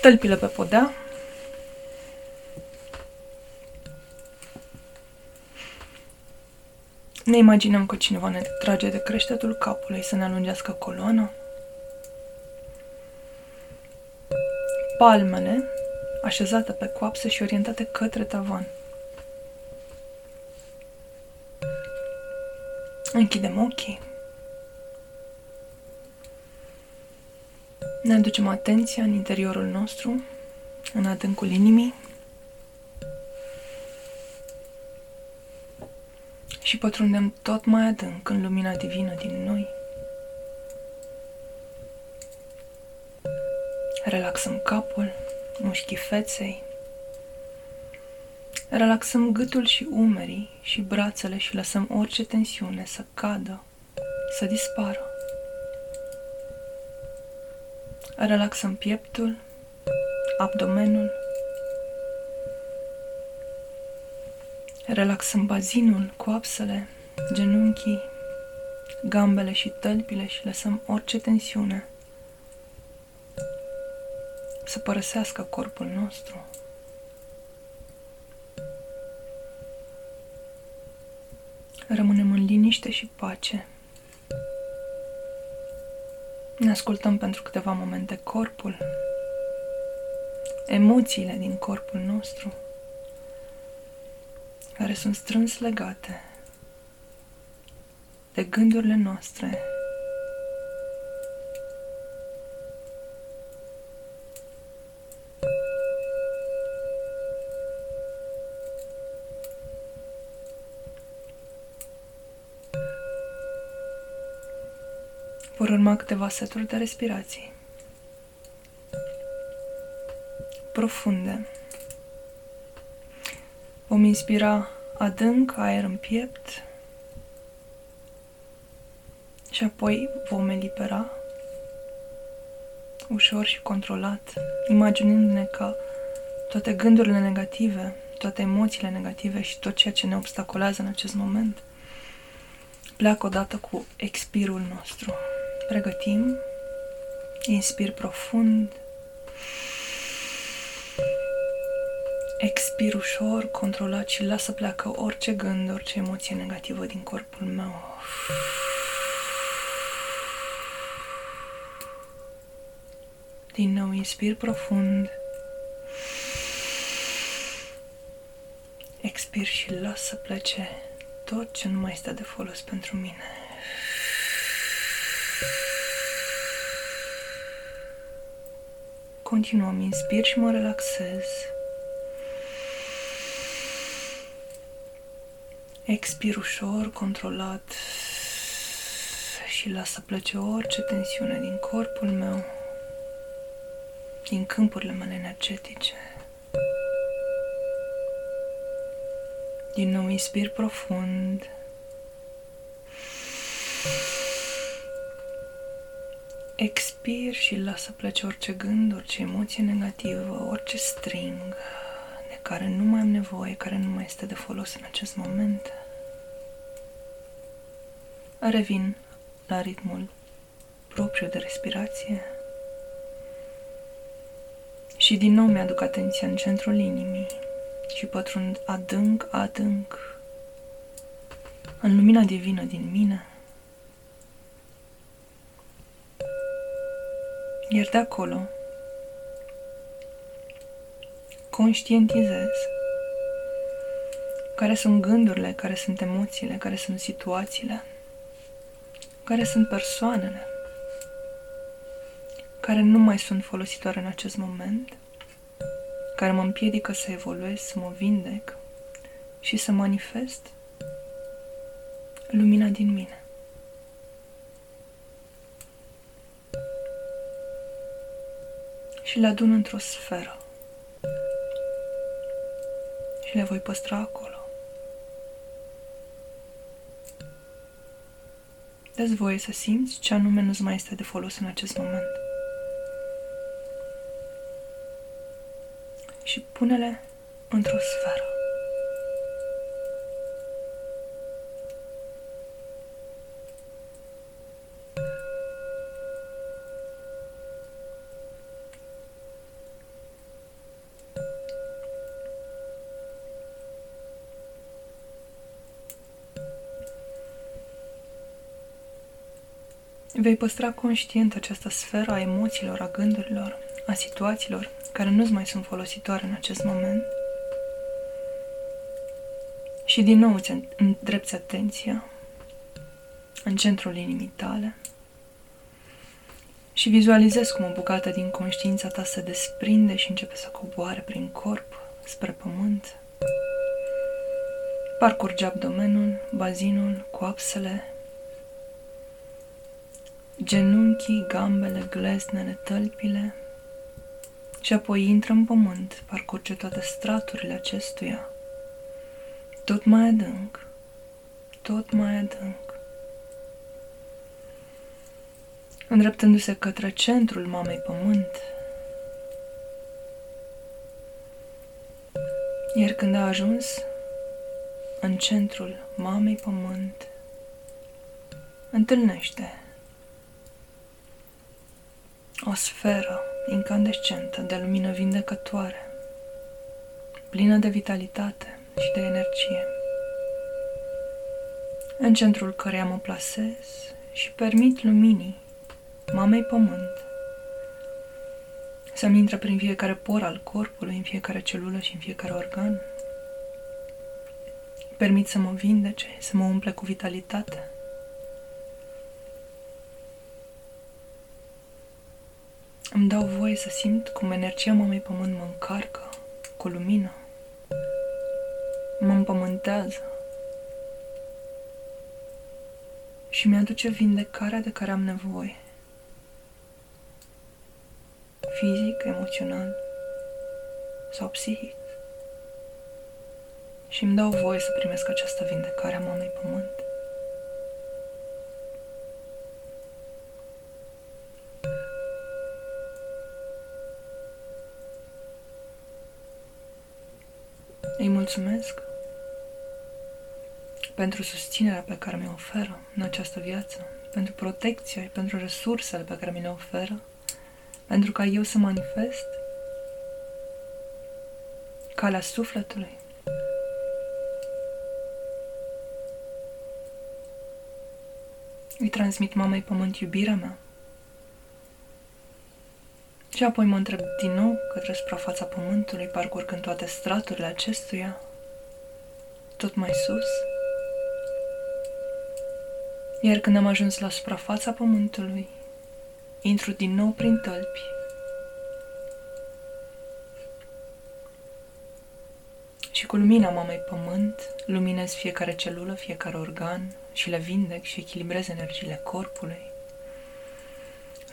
Tălpile pe podea. Ne imaginăm că cineva ne trage de creștetul capului să ne alungească coloana. Palmele așezate pe coapsă și orientate către tavan. Închidem ochii. Ne aducem atenția în interiorul nostru, în adâncul inimii și pătrundem tot mai adânc în lumina divină din noi. Relaxăm capul, mușchii feței, relaxăm gâtul și umerii și brațele și lăsăm orice tensiune să cadă, să dispară. Relaxăm pieptul, abdomenul, relaxăm bazinul, coapsele, genunchii, gambele și tălpile și lăsăm orice tensiune să părăsească corpul nostru. Rămânem în liniște și pace. Ascultăm pentru câteva momente corpul, emoțiile din corpul nostru, care sunt strâns legate de gândurile noastre Vor urma câteva seturi de respirații. Profunde. Vom inspira adânc aer în piept și apoi vom elibera ușor și controlat, imaginându-ne că toate gândurile negative, toate emoțiile negative și tot ceea ce ne obstacolează în acest moment pleacă odată cu expirul nostru pregătim. Inspir profund. Expir ușor, controlat și lasă pleacă orice gând, orice emoție negativă din corpul meu. Din nou inspir profund. Expir și lasă să plece tot ce nu mai este de folos pentru mine. Continuăm, inspir și mă relaxez. Expir ușor, controlat și lasă plece orice tensiune din corpul meu, din câmpurile mele energetice. Din nou inspir profund. Expir și lasă plece orice gând, orice emoție negativă, orice string de care nu mai am nevoie, care nu mai este de folos în acest moment. Revin la ritmul propriu de respirație și din nou mi-aduc atenția în centrul inimii și pătrund adânc, adânc în lumina divină din mine. Iar de acolo conștientizez care sunt gândurile, care sunt emoțiile, care sunt situațiile, care sunt persoanele care nu mai sunt folositoare în acest moment, care mă împiedică să evoluez, să mă vindec și să manifest lumina din mine. Și le adun într-o sferă. Și le voi păstra acolo. Dă-ți voie să simți ce anume nu-ți mai este de folos în acest moment. Și pune-le într-o sferă. Vei păstra conștient această sferă a emoțiilor, a gândurilor, a situațiilor care nu-ți mai sunt folositoare în acest moment. Și din nou îți îndrepți atenția în centrul inimii tale și vizualizezi cum o bucată din conștiința ta se desprinde și începe să coboare prin corp spre pământ. Parcurge abdomenul, bazinul, coapsele, genunchii, gambele, gleznele, tălpile și apoi intră în pământ, parcurge toate straturile acestuia, tot mai adânc, tot mai adânc. îndreptându-se către centrul mamei pământ. Iar când a ajuns în centrul mamei pământ, întâlnește o sferă incandescentă de lumină vindecătoare, plină de vitalitate și de energie, în centrul căreia mă plasez și permit luminii mamei pământ să-mi intre prin fiecare por al corpului, în fiecare celulă și în fiecare organ. Permit să mă vindece, să mă umple cu vitalitate. Îmi dau voie să simt cum energia mamei pământ mă încarcă cu lumină, mă împământează și mi-aduce vindecarea de care am nevoie fizic, emoțional sau psihic. Și îmi dau voie să primesc această vindecare a mamei pământ. Mulțumesc pentru susținerea pe care mi-o oferă în această viață, pentru protecția și pentru resursele pe care mi le oferă pentru ca eu să manifest calea sufletului. Îi transmit mamei pământ iubirea mea. Și apoi mă întreb din nou către suprafața pământului, parcurgând toate straturile acestuia, tot mai sus. Iar când am ajuns la suprafața pământului, Intru din nou prin tălpi. Și cu lumina mamei pământ, luminez fiecare celulă, fiecare organ și le vindec și echilibrez energiile corpului.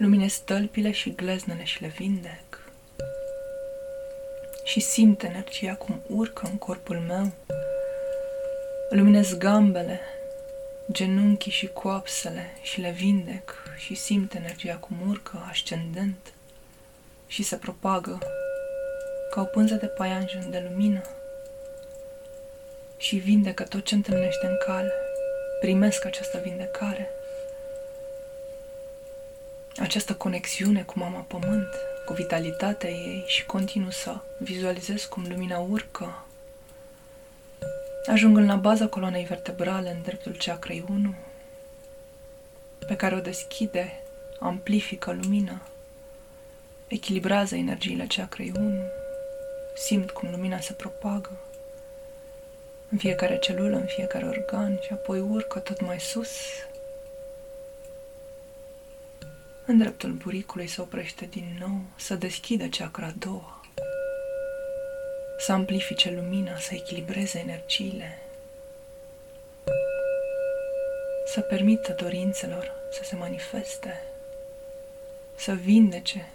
Luminez tălpile și gleznele și le vindec. Și simt energia cum urcă în corpul meu. Luminez gambele, genunchii și coapsele și le vindec și simt energia cum urcă ascendent și se propagă ca o pânză de paianjen de lumină și vindecă tot ce întâlnește în cale. Primesc această vindecare, această conexiune cu mama pământ, cu vitalitatea ei și continuu să vizualizez cum lumina urcă ajungând la baza coloanei vertebrale în dreptul chakrei 1, pe care o deschide, amplifică lumina, echilibrează energiile chakrei 1, simt cum lumina se propagă în fiecare celulă, în fiecare organ și apoi urcă tot mai sus. În dreptul buricului se oprește din nou, să deschidă chakra a doua să amplifice lumina, să echilibreze energiile, să permită dorințelor să se manifeste, să vindece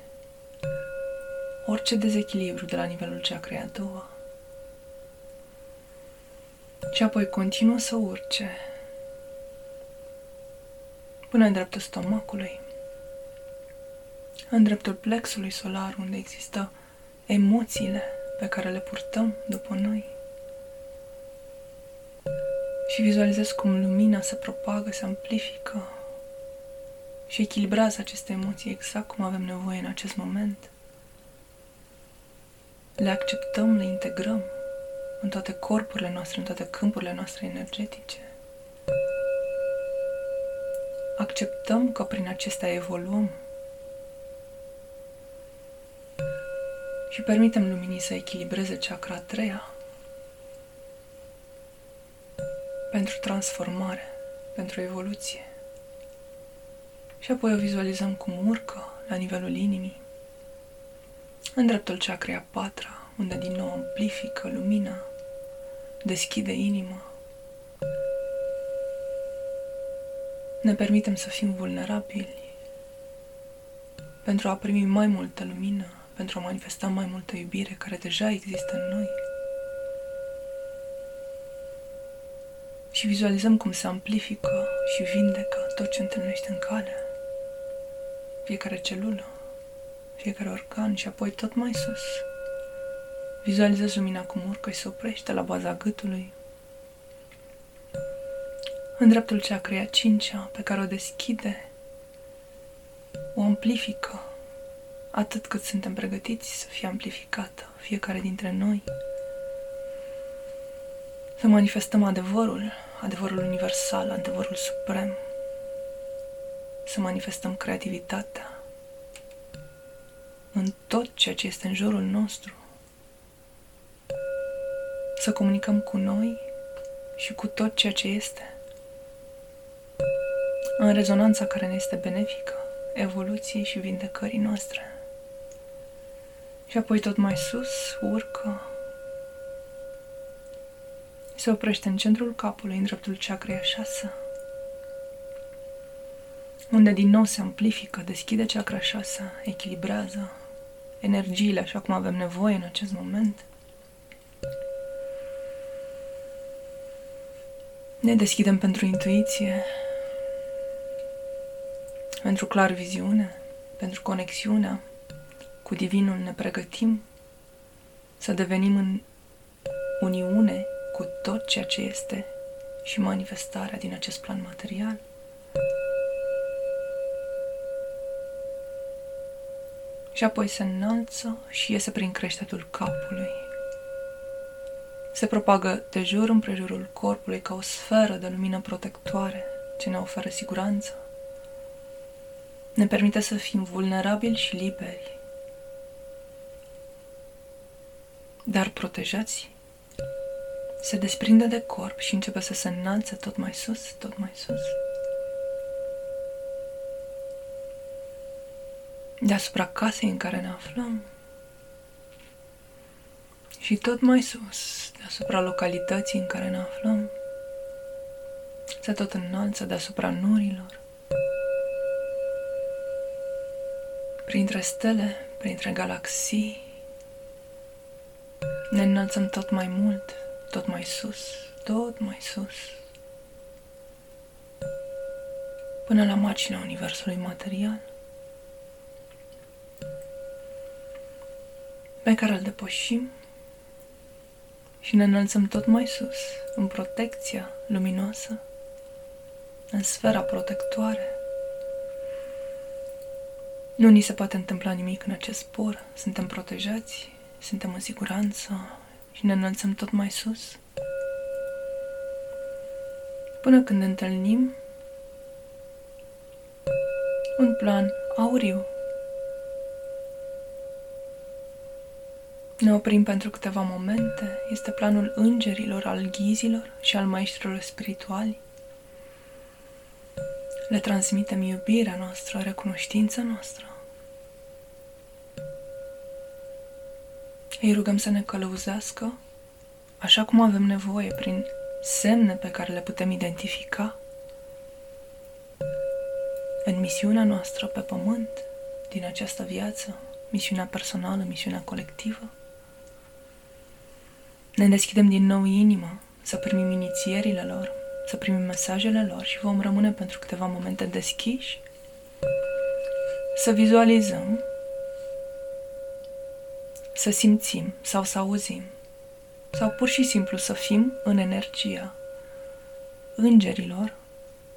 orice dezechilibru de la nivelul chakrei a doua. Și apoi continuă să urce până în dreptul stomacului, în dreptul plexului solar, unde există emoțiile pe care le purtăm după noi. Și vizualizez cum lumina se propagă, se amplifică și echilibrează aceste emoții exact cum avem nevoie în acest moment. Le acceptăm, le integrăm în toate corpurile noastre, în toate câmpurile noastre energetice. acceptăm că prin acestea evoluăm și permitem luminii să echilibreze chakra a treia pentru transformare, pentru evoluție. Și apoi o vizualizăm cum urcă la nivelul inimii, în dreptul chakrei a patra, unde din nou amplifică lumina, deschide inima. Ne permitem să fim vulnerabili pentru a primi mai multă lumină, pentru a manifesta mai multă iubire care deja există în noi. Și vizualizăm cum se amplifică și vindecă tot ce întâlnește în cale. Fiecare celulă, fiecare organ și apoi tot mai sus. Vizualizez lumina cum urcă și se oprește la baza gâtului. În dreptul ceacrei a cincea, pe care o deschide, o amplifică, atât cât suntem pregătiți să fie amplificată, fiecare dintre noi. Să manifestăm adevărul, adevărul universal, adevărul suprem. Să manifestăm creativitatea în tot ceea ce este în jurul nostru să comunicăm cu noi și cu tot ceea ce este. În rezonanța care ne este benefică, evoluției și vindecării noastre. Și apoi tot mai sus, urcă, se oprește în centrul capului, în dreptul chakrei a șasă, unde din nou se amplifică, deschide chakra șasă, echilibrează energiile așa cum avem nevoie în acest moment – Ne deschidem pentru intuiție, pentru clar viziune, pentru conexiunea cu Divinul ne pregătim să devenim în uniune cu tot ceea ce este și manifestarea din acest plan material. Și apoi se înalță și iese prin creștetul capului se propagă de jur împrejurul corpului ca o sferă de lumină protectoare ce ne oferă siguranță. Ne permite să fim vulnerabili și liberi, dar protejați. Se desprinde de corp și începe să se înalțe tot mai sus, tot mai sus. Deasupra casei în care ne aflăm, și tot mai sus, deasupra localității în care ne aflăm, se tot înalță deasupra norilor. Printre stele, printre galaxii, ne înălțăm tot mai mult, tot mai sus, tot mai sus, până la marginea Universului material, pe care îl depășim și ne înălțăm tot mai sus, în protecția luminoasă, în sfera protectoare. Nu ni se poate întâmpla nimic în acest spor, suntem protejați, suntem în siguranță și ne înălțăm tot mai sus. Până când întâlnim un plan auriu Ne oprim pentru câteva momente. Este planul îngerilor, al ghizilor și al maestrilor spirituali. Le transmitem iubirea noastră, recunoștința noastră. Îi rugăm să ne călăuzească așa cum avem nevoie prin semne pe care le putem identifica în misiunea noastră pe pământ din această viață, misiunea personală, misiunea colectivă. Ne deschidem din nou inima să primim inițierile lor, să primim mesajele lor și vom rămâne pentru câteva momente deschiși să vizualizăm, să simțim sau să auzim sau pur și simplu să fim în energia îngerilor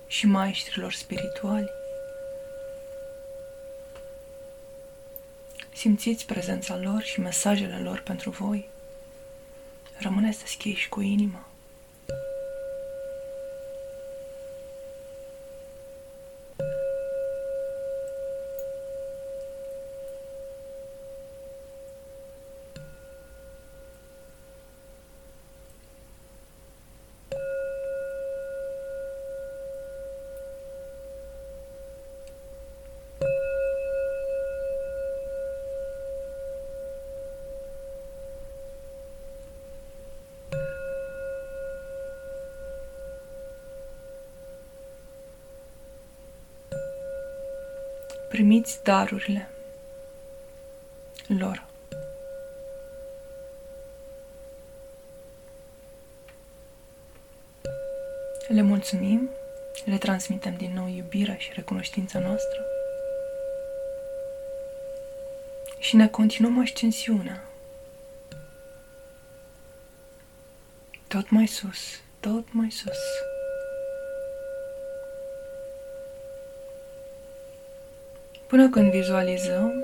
și maestrilor spirituali. Simțiți prezența lor și mesajele lor pentru voi. Rămâneți deschiși cu inima. Darurile lor. Le mulțumim, le transmitem din nou iubirea și recunoștința noastră și ne continuăm ascensiunea. Tot mai sus, tot mai sus. Până când vizualizăm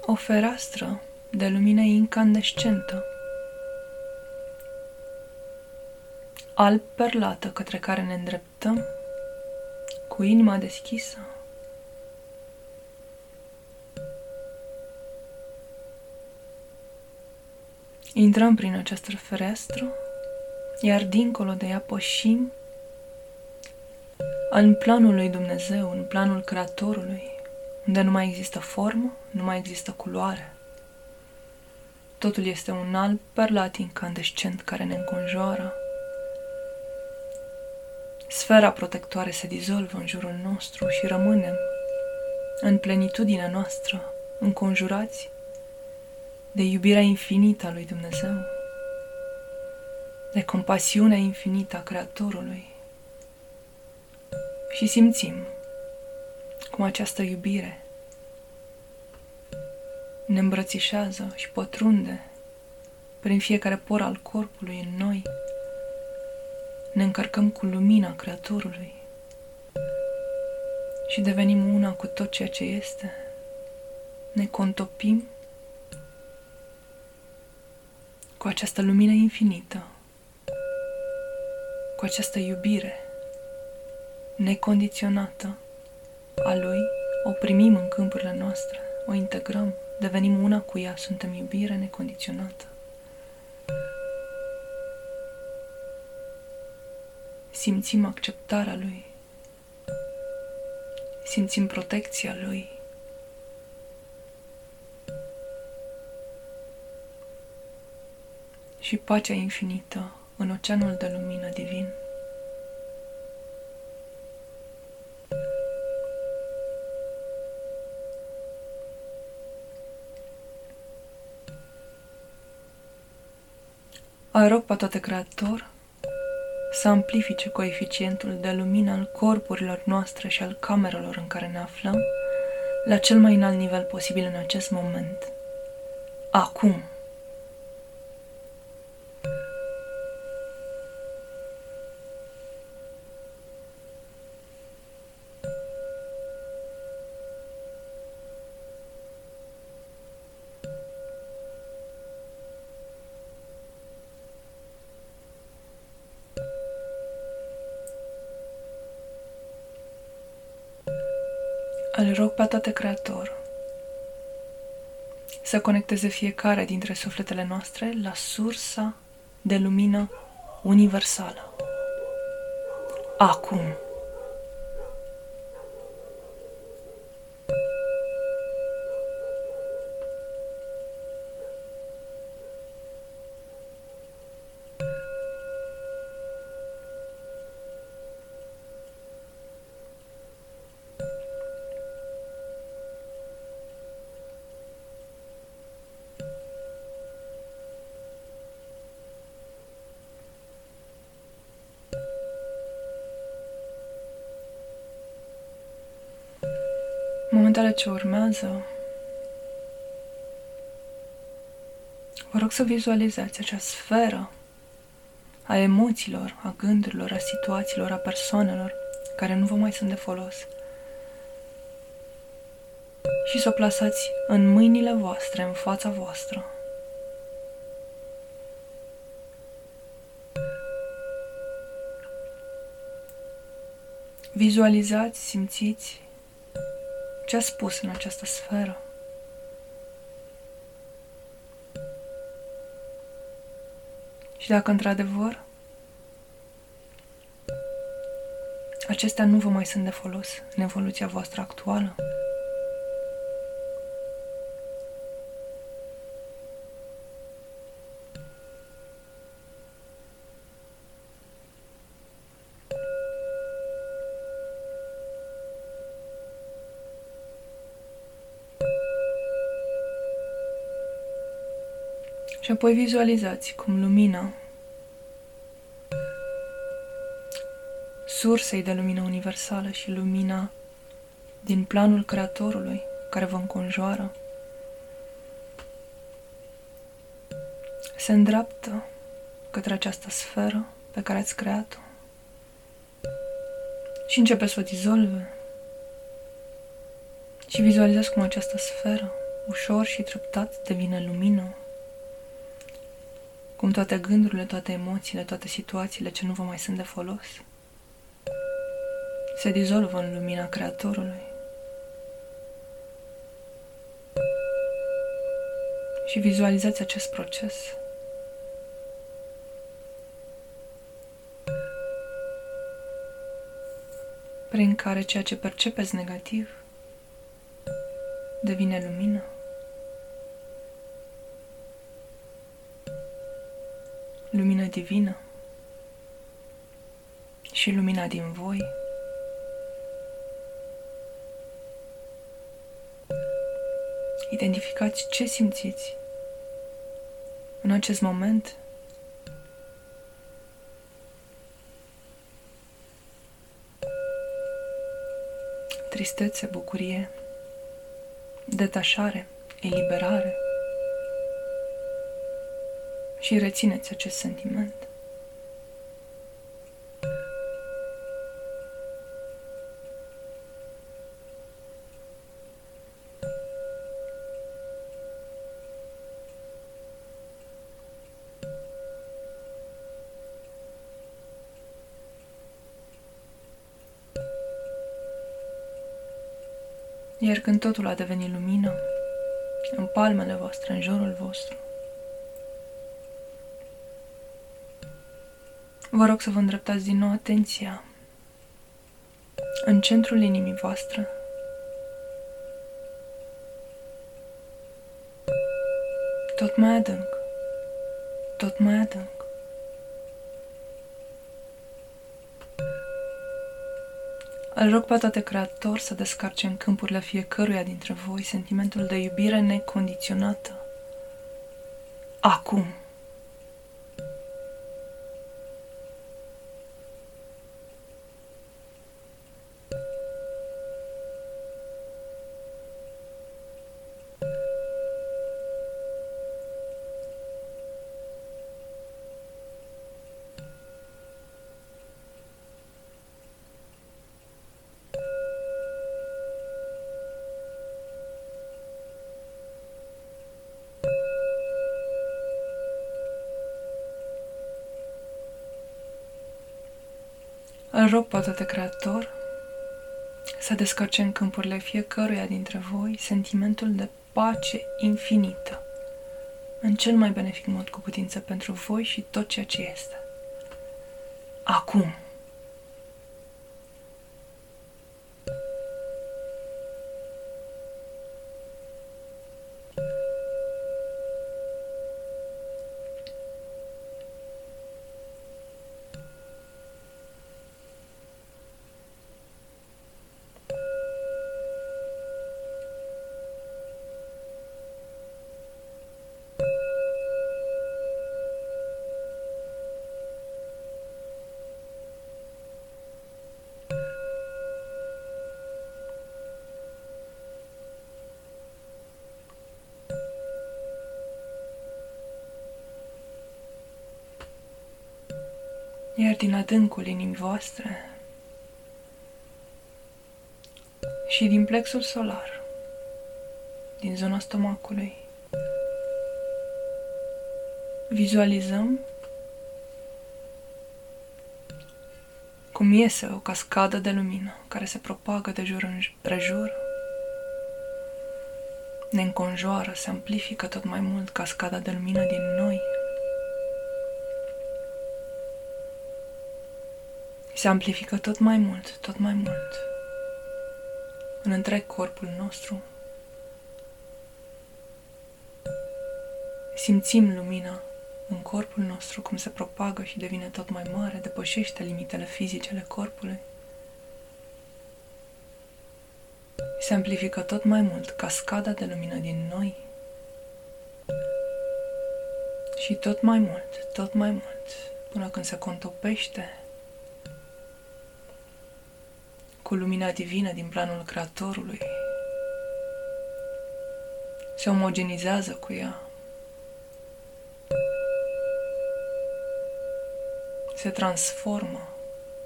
o fereastră de lumină incandescentă, alb perlată către care ne îndreptăm, cu inima deschisă. Intrăm prin această fereastră, iar dincolo de ea pășim în planul lui Dumnezeu, în planul Creatorului, unde nu mai există formă, nu mai există culoare. Totul este un alb perlat incandescent care ne înconjoară. Sfera protectoare se dizolvă în jurul nostru și rămânem în plenitudinea noastră, înconjurați de iubirea infinită a lui Dumnezeu, de compasiunea infinită a Creatorului. Și simțim cum această iubire ne îmbrățișează și pătrunde prin fiecare por al corpului în noi. Ne încărcăm cu lumina Creatorului și devenim una cu tot ceea ce este. Ne contopim cu această lumină infinită, cu această iubire necondiționată a Lui, o primim în câmpurile noastre, o integrăm, devenim una cu ea, suntem iubire necondiționată. Simțim acceptarea Lui, simțim protecția Lui, și pacea infinită în oceanul de lumină divin. Îl rog pe toate Creator să amplifice coeficientul de lumină al corpurilor noastre și al camerelor în care ne aflăm la cel mai înalt nivel posibil în acest moment. Acum. Îl rog pe toate Creator să conecteze fiecare dintre sufletele noastre la sursa de lumină universală. Acum. Momentele ce urmează, vă rog să vizualizați acea sferă a emoțiilor, a gândurilor, a situațiilor, a persoanelor care nu vă mai sunt de folos și să o plasați în mâinile voastre, în fața voastră. Vizualizați, simțiți ce a spus în această sferă? Și dacă într-adevăr acestea nu vă mai sunt de folos în evoluția voastră actuală, Și apoi vizualizați cum lumina sursei de lumină universală și lumina din planul Creatorului care vă înconjoară se îndreaptă către această sferă pe care ați creat-o și începe să o dizolve. Și vizualizați cum această sferă, ușor și treptat, devine lumină. Cum toate gândurile, toate emoțiile, toate situațiile ce nu vă mai sunt de folos, se dizolvă în lumina Creatorului. Și vizualizați acest proces. prin care ceea ce percepeți negativ devine lumină. Lumină divină și lumina din voi. Identificați ce simțiți în acest moment tristețe, bucurie, detașare, eliberare și rețineți acest sentiment. Iar când totul a devenit lumină, în palmele voastre, în jurul vostru, vă rog să vă îndreptați din nou atenția în centrul inimii voastre, tot mai adânc, tot mai adânc. Îl rog pe toate creator să descarce în câmpurile fiecăruia dintre voi sentimentul de iubire necondiționată. Acum. Rog pe toate creator să descarce în câmpurile fiecăruia dintre voi sentimentul de pace infinită, în cel mai benefic mod cu putință pentru voi și tot ceea ce este. Acum. Din adâncul inimii voastre și din plexul solar, din zona stomacului, vizualizăm cum iese o cascadă de lumină care se propagă de jur în prejur, ne înconjoară, se amplifică tot mai mult cascada de lumină din noi, se amplifică tot mai mult, tot mai mult, în întreg corpul nostru. Simțim lumina în corpul nostru cum se propagă și devine tot mai mare, depășește limitele fizice ale corpului. Se amplifică tot mai mult cascada de lumină din noi. Și tot mai mult, tot mai mult, până când se contopește cu lumina divină din planul Creatorului, se omogenizează cu ea, se transformă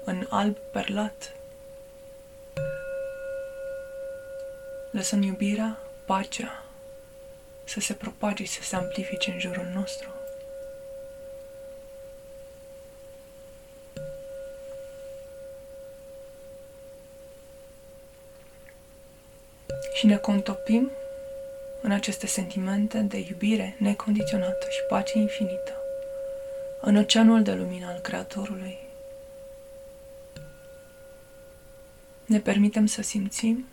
în alb perlat, lăsăm iubirea, pacea, să se propage și să se amplifice în jurul nostru. Și ne contopim în aceste sentimente de iubire necondiționată și pace infinită, în oceanul de lumină al Creatorului. Ne permitem să simțim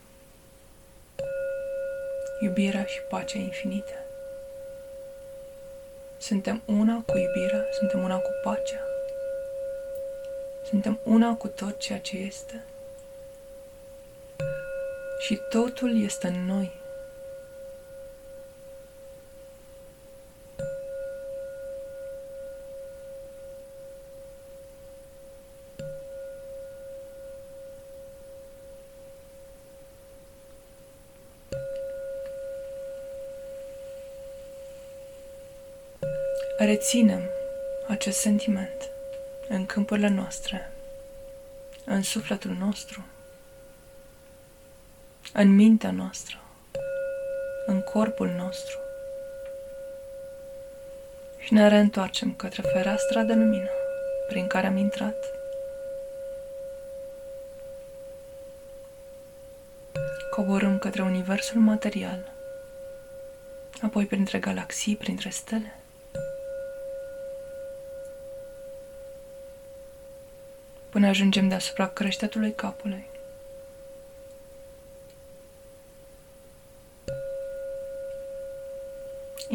iubirea și pacea infinite. Suntem una cu iubirea, suntem una cu pacea. Suntem una cu tot ceea ce este. Și totul este în noi. reținem acest sentiment în câmpurile noastre, în sufletul nostru, în mintea noastră, în corpul nostru și ne reîntoarcem către fereastra de lumină prin care am intrat. Coborâm către universul material, apoi printre galaxii, printre stele. până ajungem deasupra creștetului capului.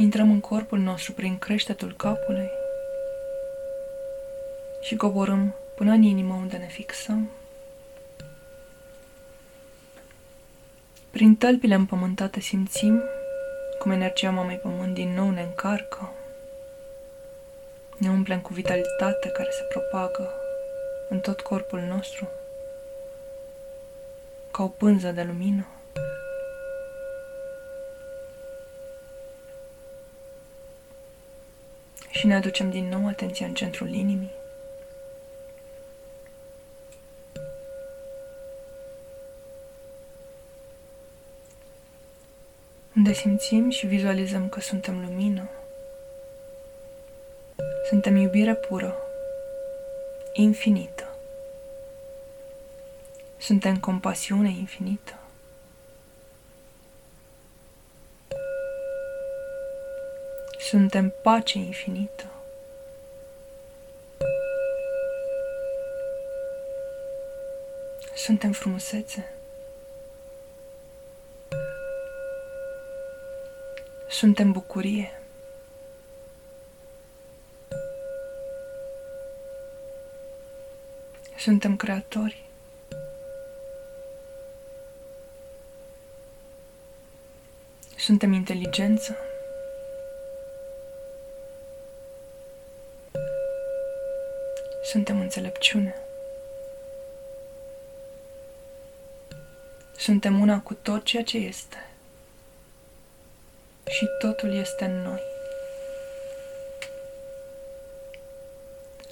Intrăm în corpul nostru prin creștetul capului și coborâm până în inimă unde ne fixăm. Prin tălpile împământate simțim cum energia mamei pământ din nou ne încarcă, ne umplem cu vitalitate care se propagă în tot corpul nostru, ca o pânză de lumină. Și ne aducem din nou atenția în centrul inimii. Unde simțim și vizualizăm că suntem lumină. Suntem iubire pură infinită. Suntem compasiune infinită. Suntem pace infinită. Suntem frumusețe. Suntem bucurie. Suntem creatori. Suntem inteligență. Suntem înțelepciune. Suntem una cu tot ceea ce este. Și totul este în noi.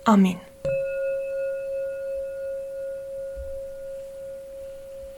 Amin.